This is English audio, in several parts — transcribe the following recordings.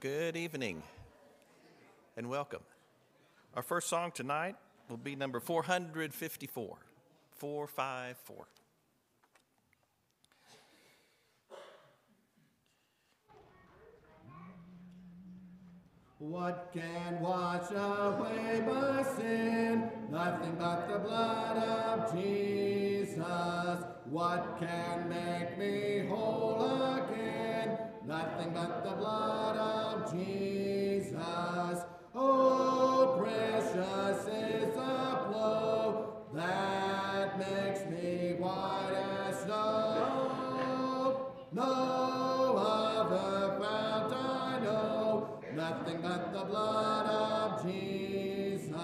Good evening and welcome. Our first song tonight will be number 454. 454. What can wash away my sin? Nothing but the blood of Jesus. What can make me whole again? Nothing but the blood the blood of Jesus.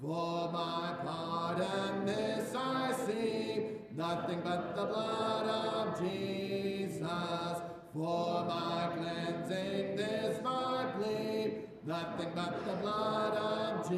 For my pardon this I sing, nothing but the blood of Jesus. For my cleansing this my plea, nothing but the blood of Jesus.